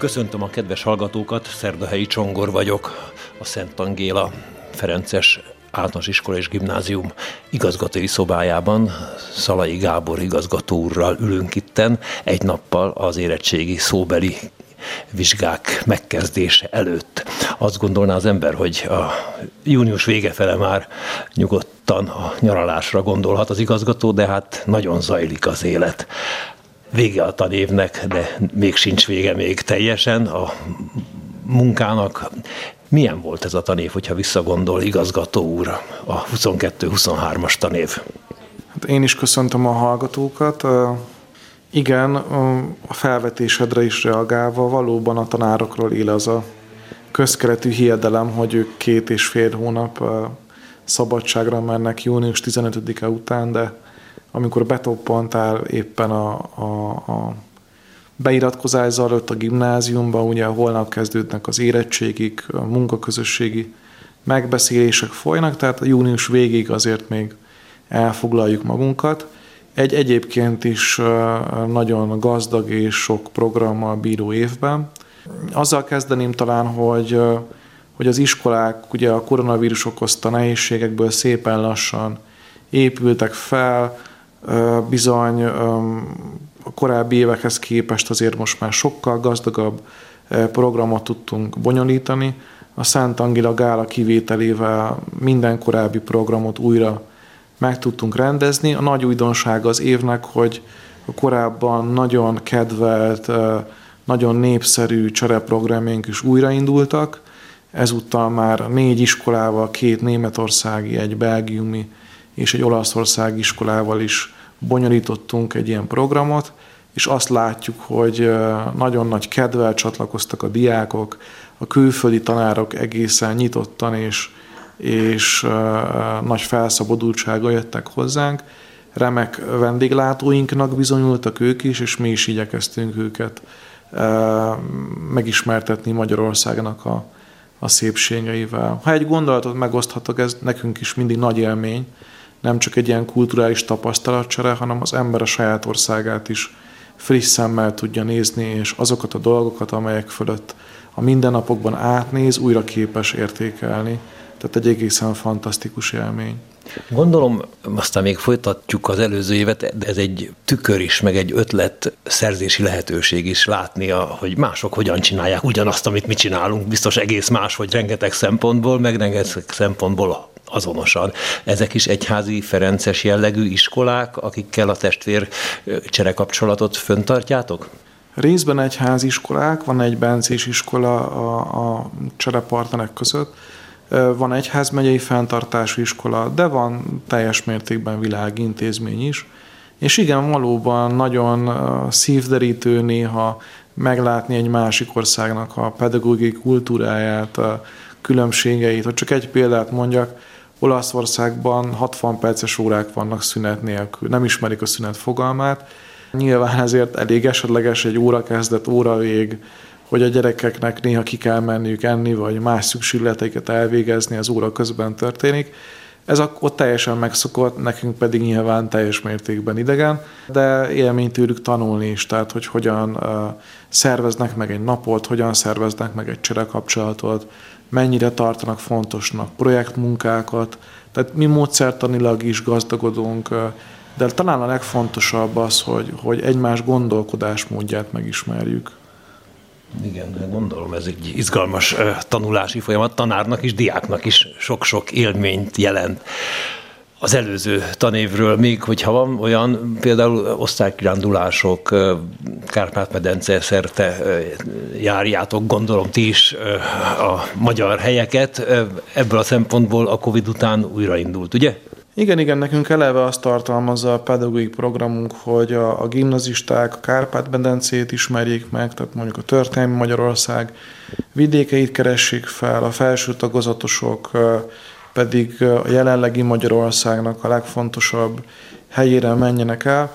Köszöntöm a kedves hallgatókat, Szerdahelyi Csongor vagyok, a Szent Angéla Ferences általános iskola és gimnázium igazgatói szobájában Szalai Gábor igazgató úrral ülünk itten, egy nappal az érettségi szóbeli vizsgák megkezdése előtt. Azt gondolná az ember, hogy a június vége fele már nyugodtan a nyaralásra gondolhat az igazgató, de hát nagyon zajlik az élet vége a tanévnek, de még sincs vége még teljesen a munkának. Milyen volt ez a tanév, hogyha visszagondol igazgató úr, a 22-23-as tanév? Hát én is köszöntöm a hallgatókat. Igen, a felvetésedre is reagálva valóban a tanárokról él az a közkeletű hiedelem, hogy ők két és fél hónap szabadságra mennek június 15-e után, de amikor betoppantál éppen a, a, a beiratkozás zajlott a gimnáziumban, ugye holnap kezdődnek az érettségik, a munkaközösségi megbeszélések folynak, tehát a június végig azért még elfoglaljuk magunkat. Egy egyébként is nagyon gazdag és sok programmal bíró évben. Azzal kezdeném talán, hogy, hogy az iskolák ugye a koronavírus okozta nehézségekből szépen lassan épültek fel, bizony a korábbi évekhez képest azért most már sokkal gazdagabb programot tudtunk bonyolítani. A Szent Angela Gála kivételével minden korábbi programot újra meg tudtunk rendezni. A nagy újdonság az évnek, hogy a korábban nagyon kedvelt, nagyon népszerű csereprogramjaink is újraindultak. Ezúttal már négy iskolával, két németországi, egy belgiumi és egy olaszországi iskolával is bonyolítottunk egy ilyen programot, és azt látjuk, hogy nagyon nagy kedvel csatlakoztak a diákok, a külföldi tanárok egészen nyitottan és, és nagy felszabadultsága jöttek hozzánk. Remek vendéglátóinknak bizonyultak ők is, és mi is igyekeztünk őket megismertetni Magyarországnak a, a szépségeivel. Ha egy gondolatot megoszthatok, ez nekünk is mindig nagy élmény, nem csak egy ilyen kulturális tapasztalatcsere, hanem az ember a saját országát is friss szemmel tudja nézni, és azokat a dolgokat, amelyek fölött a mindennapokban átnéz, újra képes értékelni. Tehát egy egészen fantasztikus élmény. Gondolom, aztán még folytatjuk az előző évet, de ez egy tükör is, meg egy ötlet szerzési lehetőség is látnia, hogy mások hogyan csinálják ugyanazt, amit mi csinálunk, biztos egész más, hogy rengeteg szempontból, meg rengeteg szempontból azonosan. Ezek is egyházi Ferences jellegű iskolák, akikkel a testvér cserekapcsolatot föntartjátok? Részben egyházi iskolák, van egy bencés iskola a, a cserepartnerek között, van egyházmegyei fenntartású iskola, de van teljes mértékben világintézmény is. És igen, valóban nagyon szívderítő néha meglátni egy másik országnak a pedagógiai kultúráját, a különbségeit. Hogy csak egy példát mondjak, Olaszországban 60 perces órák vannak szünet nélkül, nem ismerik a szünet fogalmát. Nyilván ezért elég esetleges egy óra kezdet, óra vég, hogy a gyerekeknek néha ki kell menniük enni, vagy más szükségleteiket elvégezni az óra közben történik. Ez ott teljesen megszokott, nekünk pedig nyilván teljes mértékben idegen, de élmény tőlük tanulni is, tehát hogy hogyan szerveznek meg egy napot, hogyan szerveznek meg egy cserekapcsolatot, mennyire tartanak fontosnak projektmunkákat, tehát mi módszertanilag is gazdagodunk, de talán a legfontosabb az, hogy, hogy egymás gondolkodásmódját megismerjük. Igen, gondolom ez egy izgalmas tanulási folyamat, tanárnak is, diáknak is sok-sok élményt jelent az előző tanévről, még hogyha van olyan például osztálykirándulások, Kárpát-medence szerte járjátok, gondolom ti is a magyar helyeket, ebből a szempontból a Covid után újraindult, ugye? Igen, igen, nekünk eleve azt tartalmazza a pedagógiai programunk, hogy a, a gimnazisták a Kárpát-medencét ismerjék meg, tehát mondjuk a történelmi Magyarország vidékeit keressék fel, a felső tagozatosok pedig a jelenlegi Magyarországnak a legfontosabb helyére menjenek el.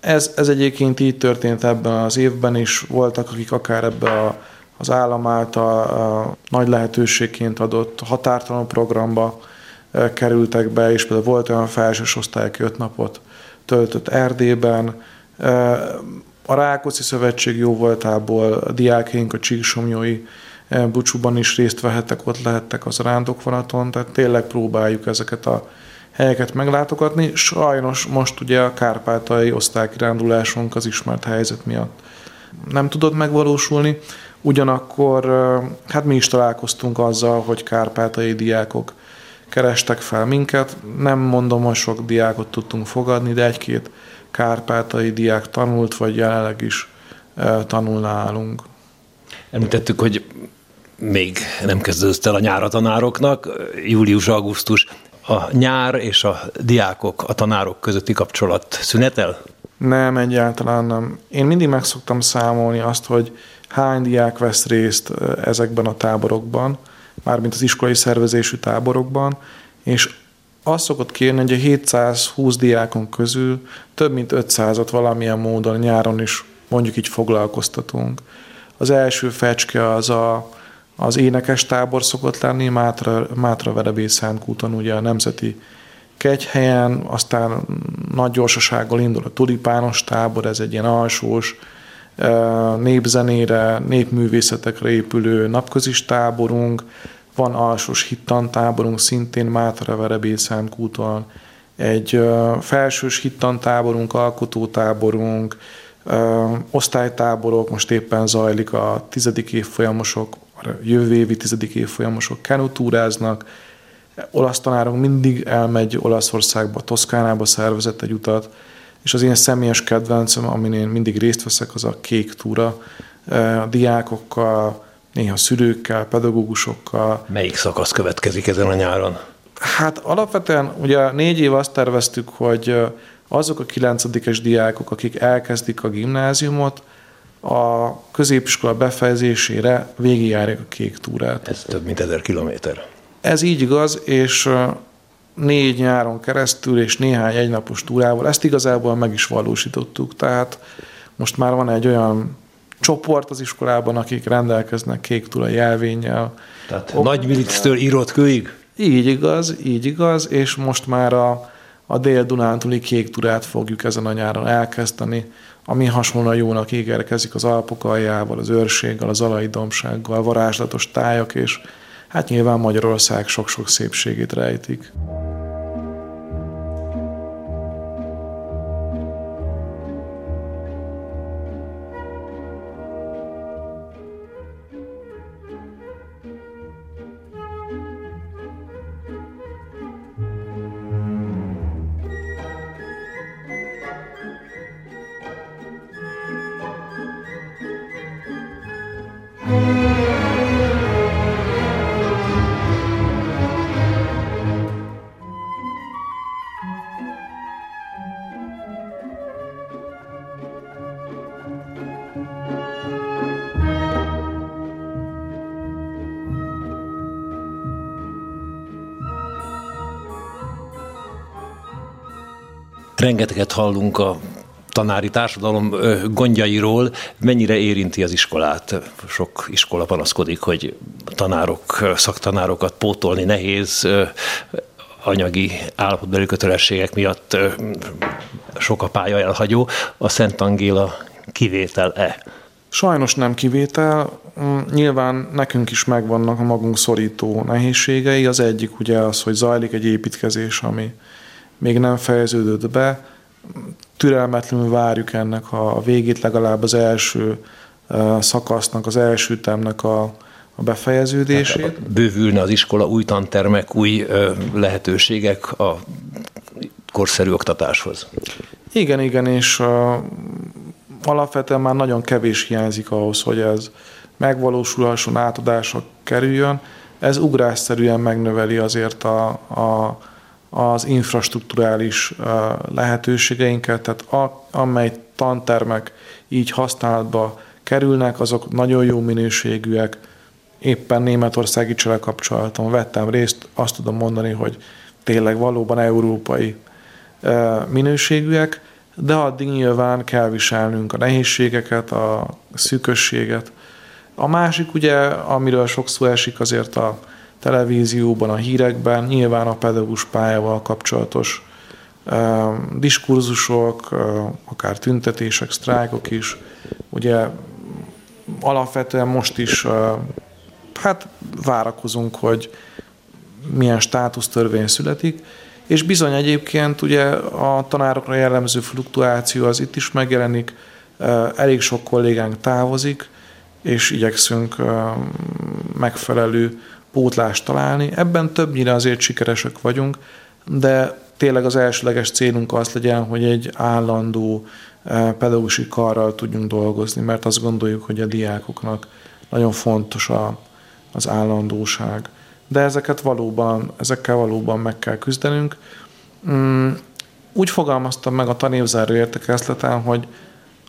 Ez, ez egyébként így történt ebben az évben is. Voltak, akik akár ebbe a, az állam által a nagy lehetőségként adott határtalan programba kerültek be, és például volt olyan felsős osztály, aki öt napot töltött Erdélyben. A Rákóczi Szövetség jó voltából a diákjaink a Csíksomjói Bucsúban is részt vehettek, ott lehettek az rándokvonaton, tehát tényleg próbáljuk ezeket a helyeket meglátogatni. Sajnos most ugye a kárpátai osztálykirándulásunk az ismert helyzet miatt nem tudott megvalósulni. Ugyanakkor hát mi is találkoztunk azzal, hogy kárpátai diákok kerestek fel minket. Nem mondom, hogy sok diákot tudtunk fogadni, de egy-két kárpátai diák tanult, vagy jelenleg is tanul nálunk. Említettük, hogy még nem kezdődött el a nyár a tanároknak, július-augusztus. A nyár és a diákok, a tanárok közötti kapcsolat szünetel? Nem, egyáltalán nem. Én mindig meg szoktam számolni azt, hogy hány diák vesz részt ezekben a táborokban, mármint az iskolai szervezésű táborokban, és azt szokott kérni, hogy a 720 diákon közül több mint 500-at valamilyen módon nyáron is mondjuk így foglalkoztatunk. Az első fecske az a, az énekes tábor szokott lenni, Mátra, Mátra Verebészánkúton ugye a Nemzeti Kegyhelyen, aztán nagy gyorsasággal indul a tulipános tábor, ez egy ilyen alsós, népzenére, népművészetekre épülő napközis táborunk, van alsós hittantáborunk, szintén Mátra Verebészen kúton, egy felsős hittantáborunk, alkotótáborunk, osztálytáborok, most éppen zajlik a tizedik évfolyamosok, a jövő évi tizedik évfolyamosok kenutúráznak, olasz tanárunk mindig elmegy Olaszországba, Toszkánába szervezett egy utat, és az én személyes kedvencem, amin én mindig részt veszek, az a kék túra, a diákokkal, néha szülőkkel, pedagógusokkal. Melyik szakasz következik ezen a nyáron? Hát alapvetően ugye négy év azt terveztük, hogy azok a kilencedikes diákok, akik elkezdik a gimnáziumot, a középiskola befejezésére végigjárják a kék túrát. Ez több mint ezer kilométer. Ez így igaz, és négy nyáron keresztül és néhány egynapos túrával ezt igazából meg is valósítottuk. Tehát most már van egy olyan csoport az iskolában, akik rendelkeznek kék túra jelvénnyel. Tehát ok, nagy milictől írott kőig? Így igaz, így igaz, és most már a, a dél-dunántúli kék turát fogjuk ezen a nyáron elkezdeni, ami hasonlóan jónak ígérkezik az Alpok aljával, az őrséggel, az alai dombsággal, varázslatos tájak és hát nyilván Magyarország sok-sok szépségét rejtik. Rengeteget hallunk a tanári társadalom gondjairól, mennyire érinti az iskolát. Sok iskola panaszkodik, hogy tanárok, szaktanárokat pótolni nehéz, anyagi állapotbeli kötelességek miatt sok a pálya elhagyó. A Szent Angéla kivétel-e? Sajnos nem kivétel. Mm, nyilván nekünk is megvannak a magunk szorító nehézségei. Az egyik ugye az, hogy zajlik egy építkezés, ami még nem fejeződött be. Türelmetlenül várjuk ennek a végét, legalább az első szakasznak, az első temnek a, a befejeződését. Hát bővülne az iskola, új tantermek, új lehetőségek a korszerű oktatáshoz. Igen, igen, és alapvetően már nagyon kevés hiányzik ahhoz, hogy ez megvalósulhasson, átadásra kerüljön. Ez ugrásszerűen megnöveli azért a, a az infrastruktúrális lehetőségeinket, tehát a, amely tantermek így használatba kerülnek, azok nagyon jó minőségűek. Éppen németországi kapcsolaton vettem részt, azt tudom mondani, hogy tényleg valóban európai minőségűek, de addig nyilván kell viselnünk a nehézségeket, a szűkösséget. A másik ugye, amiről sok szó esik azért a televízióban, a hírekben, nyilván a pedagógus pályával kapcsolatos diskurzusok, akár tüntetések, sztrájkok is. Ugye alapvetően most is hát várakozunk, hogy milyen státusztörvény születik, és bizony egyébként ugye a tanárokra jellemző fluktuáció az itt is megjelenik, elég sok kollégánk távozik, és igyekszünk megfelelő pótlást találni. Ebben többnyire azért sikeresek vagyunk, de tényleg az elsőleges célunk az legyen, hogy egy állandó pedagógusi karral tudjunk dolgozni, mert azt gondoljuk, hogy a diákoknak nagyon fontos a, az állandóság. De ezeket valóban, ezekkel valóban meg kell küzdenünk. Mm, úgy fogalmaztam meg a tanévzáró értekezleten, hogy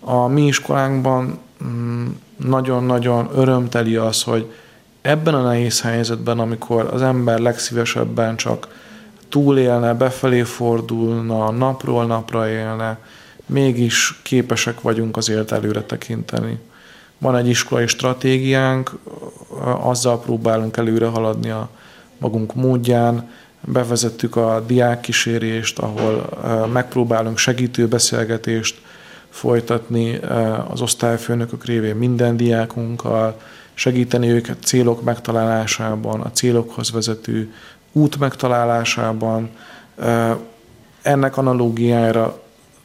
a mi iskolánkban mm, nagyon-nagyon örömteli az, hogy ebben a nehéz helyzetben, amikor az ember legszívesebben csak túlélne, befelé fordulna, napról napra élne, mégis képesek vagyunk azért előre tekinteni. Van egy iskolai stratégiánk, azzal próbálunk előre haladni a magunk módján, bevezettük a diákkísérést, ahol megpróbálunk segítő beszélgetést folytatni az osztályfőnökök révén minden diákunkkal, segíteni őket célok megtalálásában, a célokhoz vezető út megtalálásában. Ennek analógiájára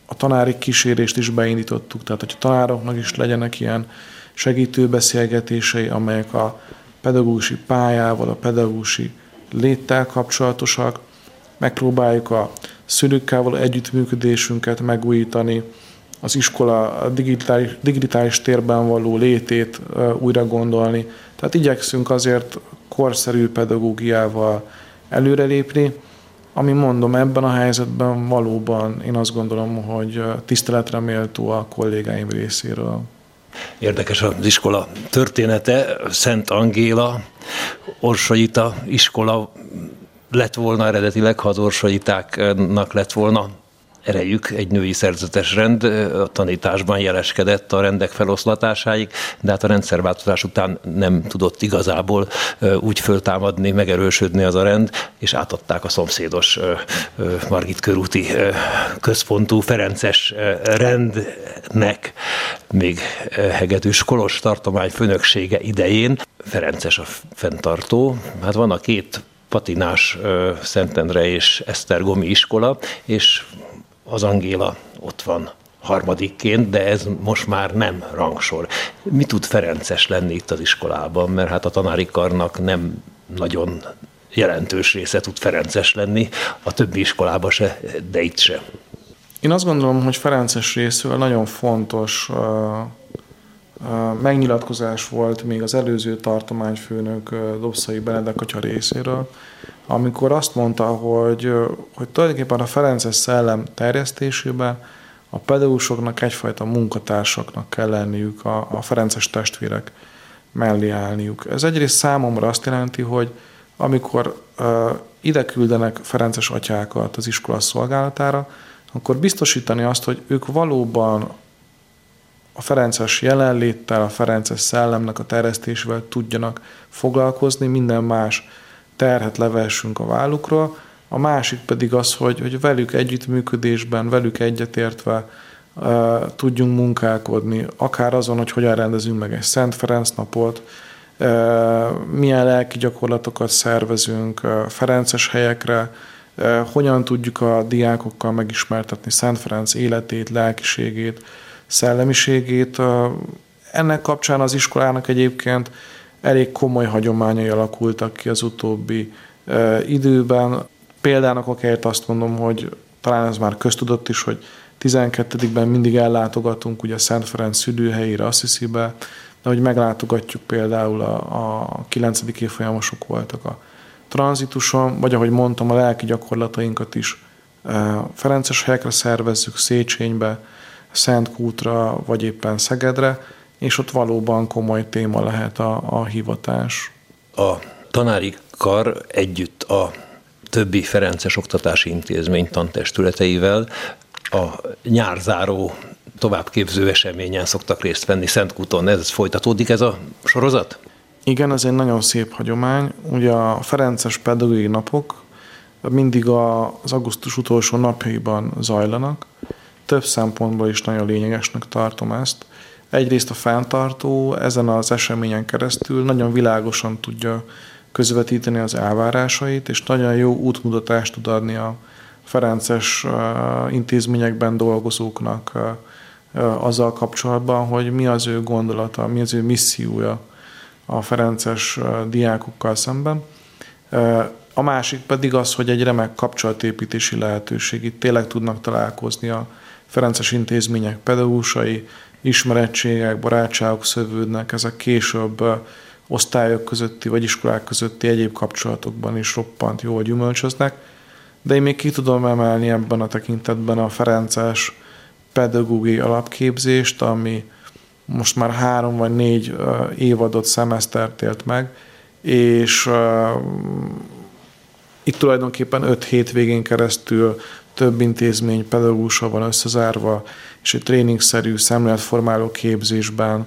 a tanári kísérést is beindítottuk, tehát hogy a tanároknak is legyenek ilyen segítő beszélgetései, amelyek a pedagógusi pályával, a pedagógusi léttel kapcsolatosak. Megpróbáljuk a szülőkkel való együttműködésünket megújítani, az iskola digitális, digitális térben való létét újra gondolni. Tehát igyekszünk azért korszerű pedagógiával előrelépni, ami mondom, ebben a helyzetben valóban én azt gondolom, hogy tiszteletre méltó a kollégáim részéről. Érdekes az iskola története. Szent Angéla, Orsaita iskola lett volna eredetileg, ha az orsaitáknak lett volna erejük egy női szerzetes rend a tanításban jeleskedett a rendek feloszlatásáig, de hát a rendszerváltozás után nem tudott igazából úgy föltámadni, megerősödni az a rend, és átadták a szomszédos Margit körúti központú Ferences rendnek, még Hegedűs Kolos tartomány főnöksége idején. Ferences a fenntartó, hát van a két patinás Szentendre és Esztergomi iskola, és az Angéla ott van harmadikként, de ez most már nem rangsor. Mi tud Ferences lenni itt az iskolában, mert hát a tanári karnak nem nagyon jelentős része tud Ferences lenni, a többi iskolában se, de itt se. Én azt gondolom, hogy Ferences részről nagyon fontos megnyilatkozás volt még az előző tartományfőnök Dobszai Benedek atya részéről, amikor azt mondta, hogy, hogy tulajdonképpen a Ferences szellem terjesztésében a pedagógusoknak egyfajta munkatársaknak kell lenniük, a, a Ferences testvérek mellé állniuk. Ez egyrészt számomra azt jelenti, hogy amikor uh, ide küldenek Ferences atyákat az iskola szolgálatára, akkor biztosítani azt, hogy ők valóban a Ferences jelenléttel, a Ferences szellemnek a terjesztésével tudjanak foglalkozni, minden más terhet levessünk a vállukról, a másik pedig az, hogy, hogy velük együttműködésben, velük egyetértve uh, tudjunk munkálkodni, akár azon, hogy hogyan rendezünk meg egy Szent Ferenc napot, uh, milyen lelki gyakorlatokat szervezünk uh, Ferences helyekre, hogyan tudjuk a diákokkal megismertetni Szent Ferenc életét, lelkiségét, szellemiségét. Ennek kapcsán az iskolának egyébként elég komoly hagyományai alakultak ki az utóbbi időben. Példának okáért azt mondom, hogy talán ez már köztudott is, hogy 12-ben mindig ellátogatunk ugye Szent Ferenc szülőhelyére, Assisi-be, de hogy meglátogatjuk például a, a 9. évfolyamosok voltak a tranzituson, vagy ahogy mondtam, a lelki gyakorlatainkat is Ferences helyekre szervezzük, Széchenybe, Szentkútra, vagy éppen Szegedre, és ott valóban komoly téma lehet a, a hivatás. A tanári kar együtt a többi Ferences Oktatási Intézmény tantestületeivel a nyárzáró továbbképző eseményen szoktak részt venni Szentkúton. Ez folytatódik ez a sorozat? Igen, ez egy nagyon szép hagyomány. Ugye a Ferences Pedagógiai Napok mindig az augusztus utolsó napjaiban zajlanak. Több szempontból is nagyon lényegesnek tartom ezt. Egyrészt a fenntartó ezen az eseményen keresztül nagyon világosan tudja közvetíteni az elvárásait, és nagyon jó útmutatást tud adni a Ferences intézményekben dolgozóknak azzal kapcsolatban, hogy mi az ő gondolata, mi az ő missziója a Ferences diákokkal szemben. A másik pedig az, hogy egy remek kapcsolatépítési lehetőség. Itt tényleg tudnak találkozni a Ferences intézmények pedagógusai, ismerettségek, barátságok szövődnek, ezek később osztályok közötti vagy iskolák közötti egyéb kapcsolatokban is roppant jól gyümölcsöznek. De én még ki tudom emelni ebben a tekintetben a Ferences pedagógiai alapképzést, ami most már három vagy négy évadot szemesztert élt meg, és itt tulajdonképpen öt hétvégén keresztül több intézmény pedagógusa van összezárva, és egy tréningszerű szemléletformáló képzésben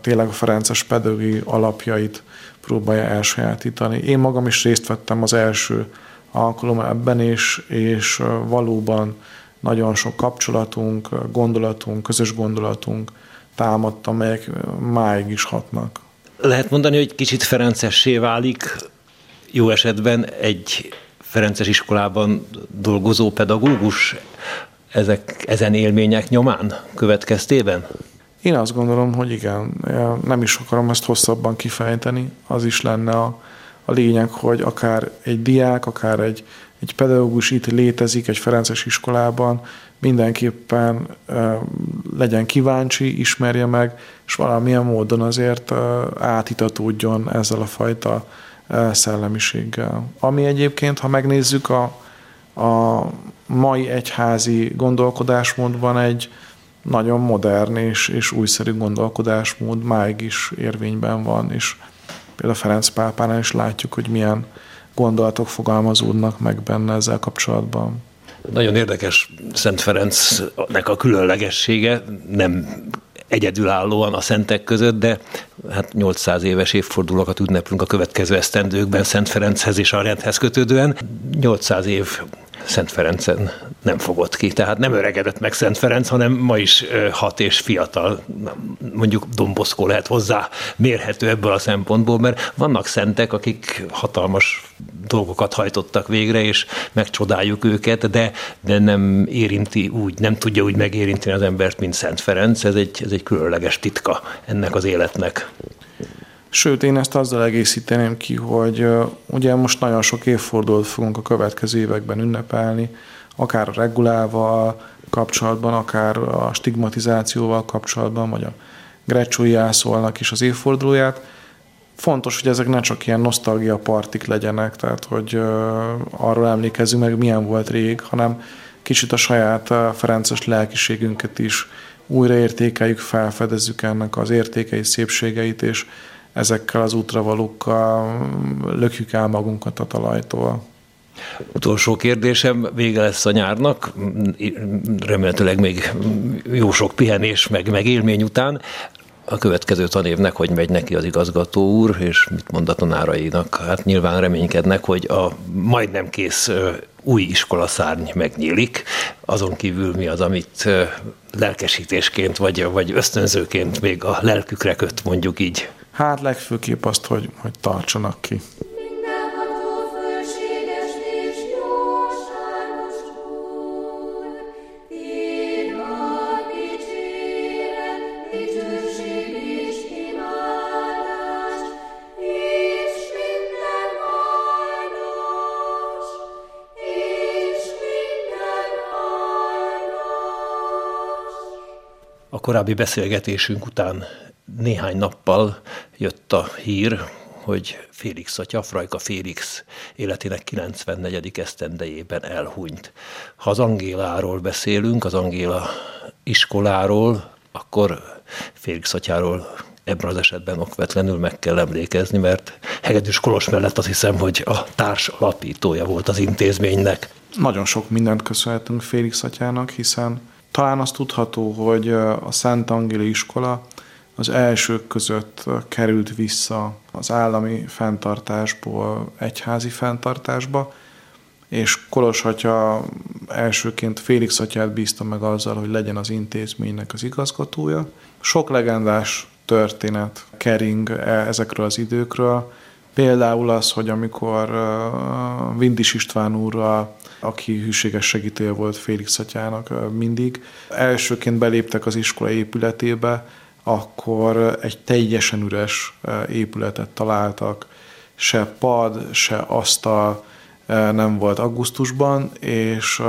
tényleg a Ferences pedagógiai alapjait próbálja elsajátítani. Én magam is részt vettem az első alkalom ebben, és, és valóban nagyon sok kapcsolatunk, gondolatunk, közös gondolatunk támadt, amelyek máig is hatnak. Lehet mondani, hogy kicsit Ferencessé válik jó esetben egy Ferences iskolában dolgozó pedagógus ezek, ezen élmények nyomán következtében? Én azt gondolom, hogy igen. Nem is akarom ezt hosszabban kifejteni. Az is lenne a, a lényeg, hogy akár egy diák, akár egy, egy pedagógus itt létezik egy Ferences iskolában, mindenképpen legyen kíváncsi, ismerje meg, és valamilyen módon azért átitatódjon ezzel a fajta szellemiséggel. Ami egyébként, ha megnézzük a, a mai egyházi gondolkodásmódban egy nagyon modern és, és újszerű gondolkodásmód máig is érvényben van, és például Ferenc pápánál is látjuk, hogy milyen gondolatok fogalmazódnak meg benne ezzel kapcsolatban. Nagyon érdekes Szent Ferencnek a különlegessége, nem egyedülállóan a szentek között, de hát 800 éves évfordulókat ünneplünk a következő esztendőkben Szent Ferenchez és a rendhez kötődően. 800 év Szent Ferencen nem fogott ki. Tehát nem öregedett meg Szent Ferenc, hanem ma is hat és fiatal. Mondjuk Domboszkó lehet hozzá mérhető ebből a szempontból, mert vannak szentek, akik hatalmas dolgokat hajtottak végre, és megcsodáljuk őket, de, de nem érinti úgy, nem tudja úgy megérinteni az embert, mint Szent Ferenc. Ez egy, ez egy különleges titka ennek az életnek. Sőt, én ezt azzal egészíteném ki, hogy ugye most nagyon sok évfordulót fogunk a következő években ünnepelni, akár a regulával kapcsolatban, akár a stigmatizációval kapcsolatban, vagy a Grecsói is az évfordulóját. Fontos, hogy ezek ne csak ilyen nosztalgia partik legyenek, tehát hogy arról emlékezzünk meg, milyen volt rég, hanem kicsit a saját Ferences lelkiségünket is újraértékeljük, felfedezzük ennek az értékei, szépségeit, és ezekkel az útravalókkal lökjük el magunkat a talajtól. Utolsó kérdésem, vége lesz a nyárnak, remélhetőleg még jó sok pihenés, meg, meg élmény után. A következő tanévnek hogy megy neki az igazgató úr, és mit mond a tanárainak? Hát nyilván reménykednek, hogy a majdnem kész új iskolaszárny megnyílik, azon kívül mi az, amit lelkesítésként vagy, vagy ösztönzőként még a lelkükre köt, mondjuk így. Hát legfőképp azt, hogy, hogy tartsanak ki. Korábbi beszélgetésünk után néhány nappal jött a hír, hogy Félix atya, Frajka Félix életének 94. esztendejében elhunyt. Ha az Angéláról beszélünk, az Angéla iskoláról, akkor Félix atyáról ebben az esetben okvetlenül meg kell emlékezni, mert Hegedűs Kolos mellett azt hiszem, hogy a társ alapítója volt az intézménynek. Nagyon sok mindent köszönhetünk Félix atyának, hiszen talán azt tudható, hogy a Szent Angéli iskola az elsők között került vissza az állami fenntartásból egyházi fenntartásba, és Kolos atya elsőként Félix atyát bízta meg azzal, hogy legyen az intézménynek az igazgatója. Sok legendás történet kering e, ezekről az időkről. Például az, hogy amikor Vindis István úrral, aki hűséges segítője volt Félix atyának mindig, elsőként beléptek az iskola épületébe, akkor egy teljesen üres épületet találtak, se pad, se asztal nem volt augusztusban, és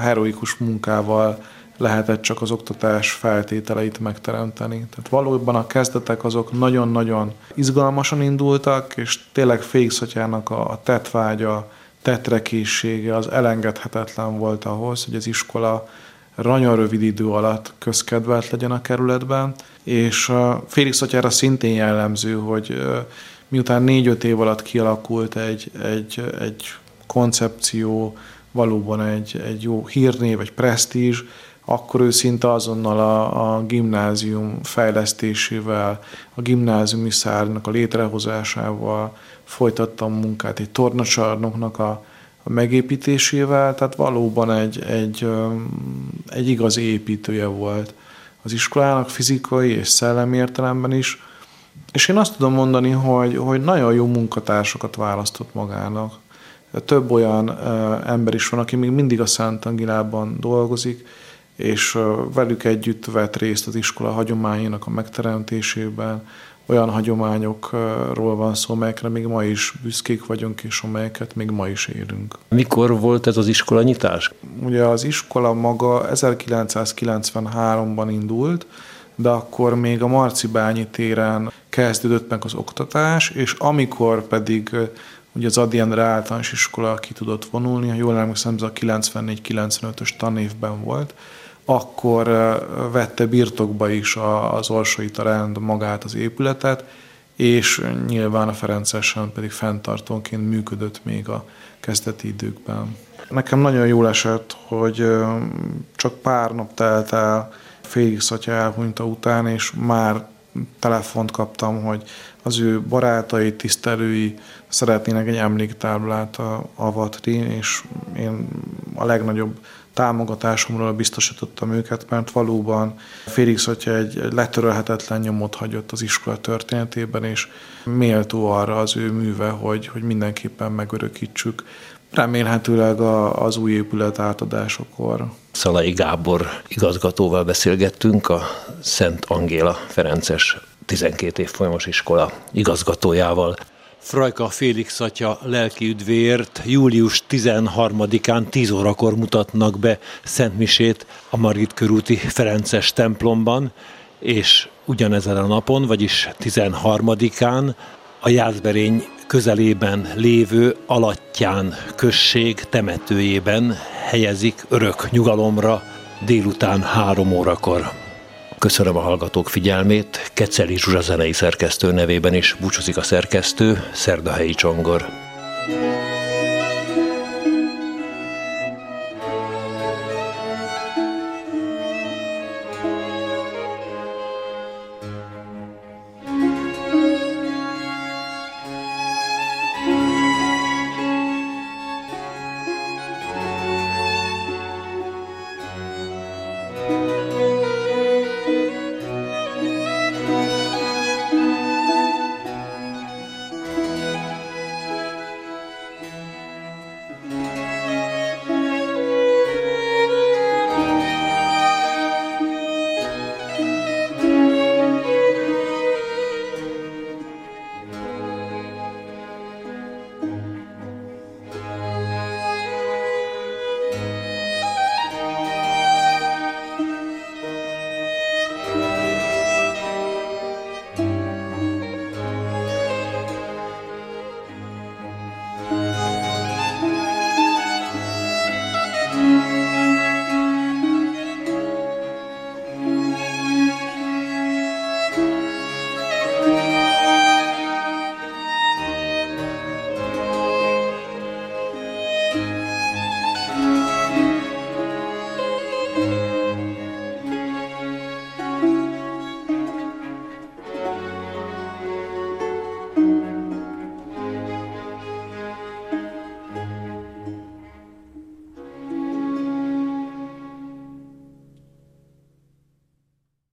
heroikus munkával lehetett csak az oktatás feltételeit megteremteni. Tehát valójában a kezdetek azok nagyon-nagyon izgalmasan indultak, és tényleg Félix atyának a tetvágya, tetrekészsége az elengedhetetlen volt ahhoz, hogy az iskola nagyon rövid idő alatt közkedvelt legyen a kerületben, és Félix atyára szintén jellemző, hogy miután négy-öt év alatt kialakult egy, egy, egy koncepció, valóban egy, egy jó hírnév, egy presztízs, akkor ő szinte azonnal a, a gimnázium fejlesztésével, a gimnáziumi szárnak a létrehozásával folytatta a munkát, egy tornacsarnoknak a, a megépítésével, tehát valóban egy, egy, egy igazi építője volt az iskolának fizikai és szellemi értelemben is, és én azt tudom mondani, hogy, hogy nagyon jó munkatársakat választott magának. Több olyan ember is van, aki még mindig a Szent Angilában dolgozik, és velük együtt vett részt az iskola hagyományának a megteremtésében. Olyan hagyományokról van szó, amelyekre még ma is büszkék vagyunk, és amelyeket még ma is élünk. Mikor volt ez az iskola nyitás? Ugye az iskola maga 1993-ban indult, de akkor még a Marcibányi téren kezdődött meg az oktatás, és amikor pedig ugye az Adi Endre általános iskola ki tudott vonulni, ha jól emlékszem, ez a 94-95-ös tanévben volt, akkor vette birtokba is az Orsai Tarend magát az épületet, és nyilván a Ferencesen pedig fenntartónként működött még a kezdeti időkben. Nekem nagyon jól esett, hogy csak pár nap telt el Félix atya elhunyta után, és már telefont kaptam, hogy az ő barátai, tisztelői szeretnének egy emléktáblát avatni, és én a legnagyobb támogatásomról biztosítottam őket, mert valóban Félix atya egy letörölhetetlen nyomot hagyott az iskola történetében, és méltó arra az ő műve, hogy, hogy mindenképpen megörökítsük. Remélhetőleg az új épület átadásakor. Szalai Gábor igazgatóval beszélgettünk, a Szent Angéla Ferences 12 év folyamos iskola igazgatójával. Frajka Félix atya lelki üdvéért július 13-án 10 órakor mutatnak be Szentmisét a Margit körúti Ferences templomban, és ugyanezen a napon, vagyis 13-án a Jászberény közelében lévő Alattyán község temetőjében helyezik örök nyugalomra délután három órakor. Köszönöm a hallgatók figyelmét, Keceli Zsuzsa zenei szerkesztő nevében is búcsúzik a szerkesztő, Szerdahelyi Csongor. thank you